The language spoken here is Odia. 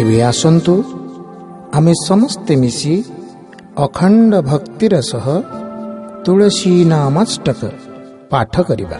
ଏବେ ଆସନ୍ତୁ। ଆମେ ସମସ୍ତେ ମିଶି ଅଖଣ୍ଡ ଭକ୍ତିର ସହ ତୁଳସୀ ନାମାଷ୍ଟକ ପାଠ କରିବା।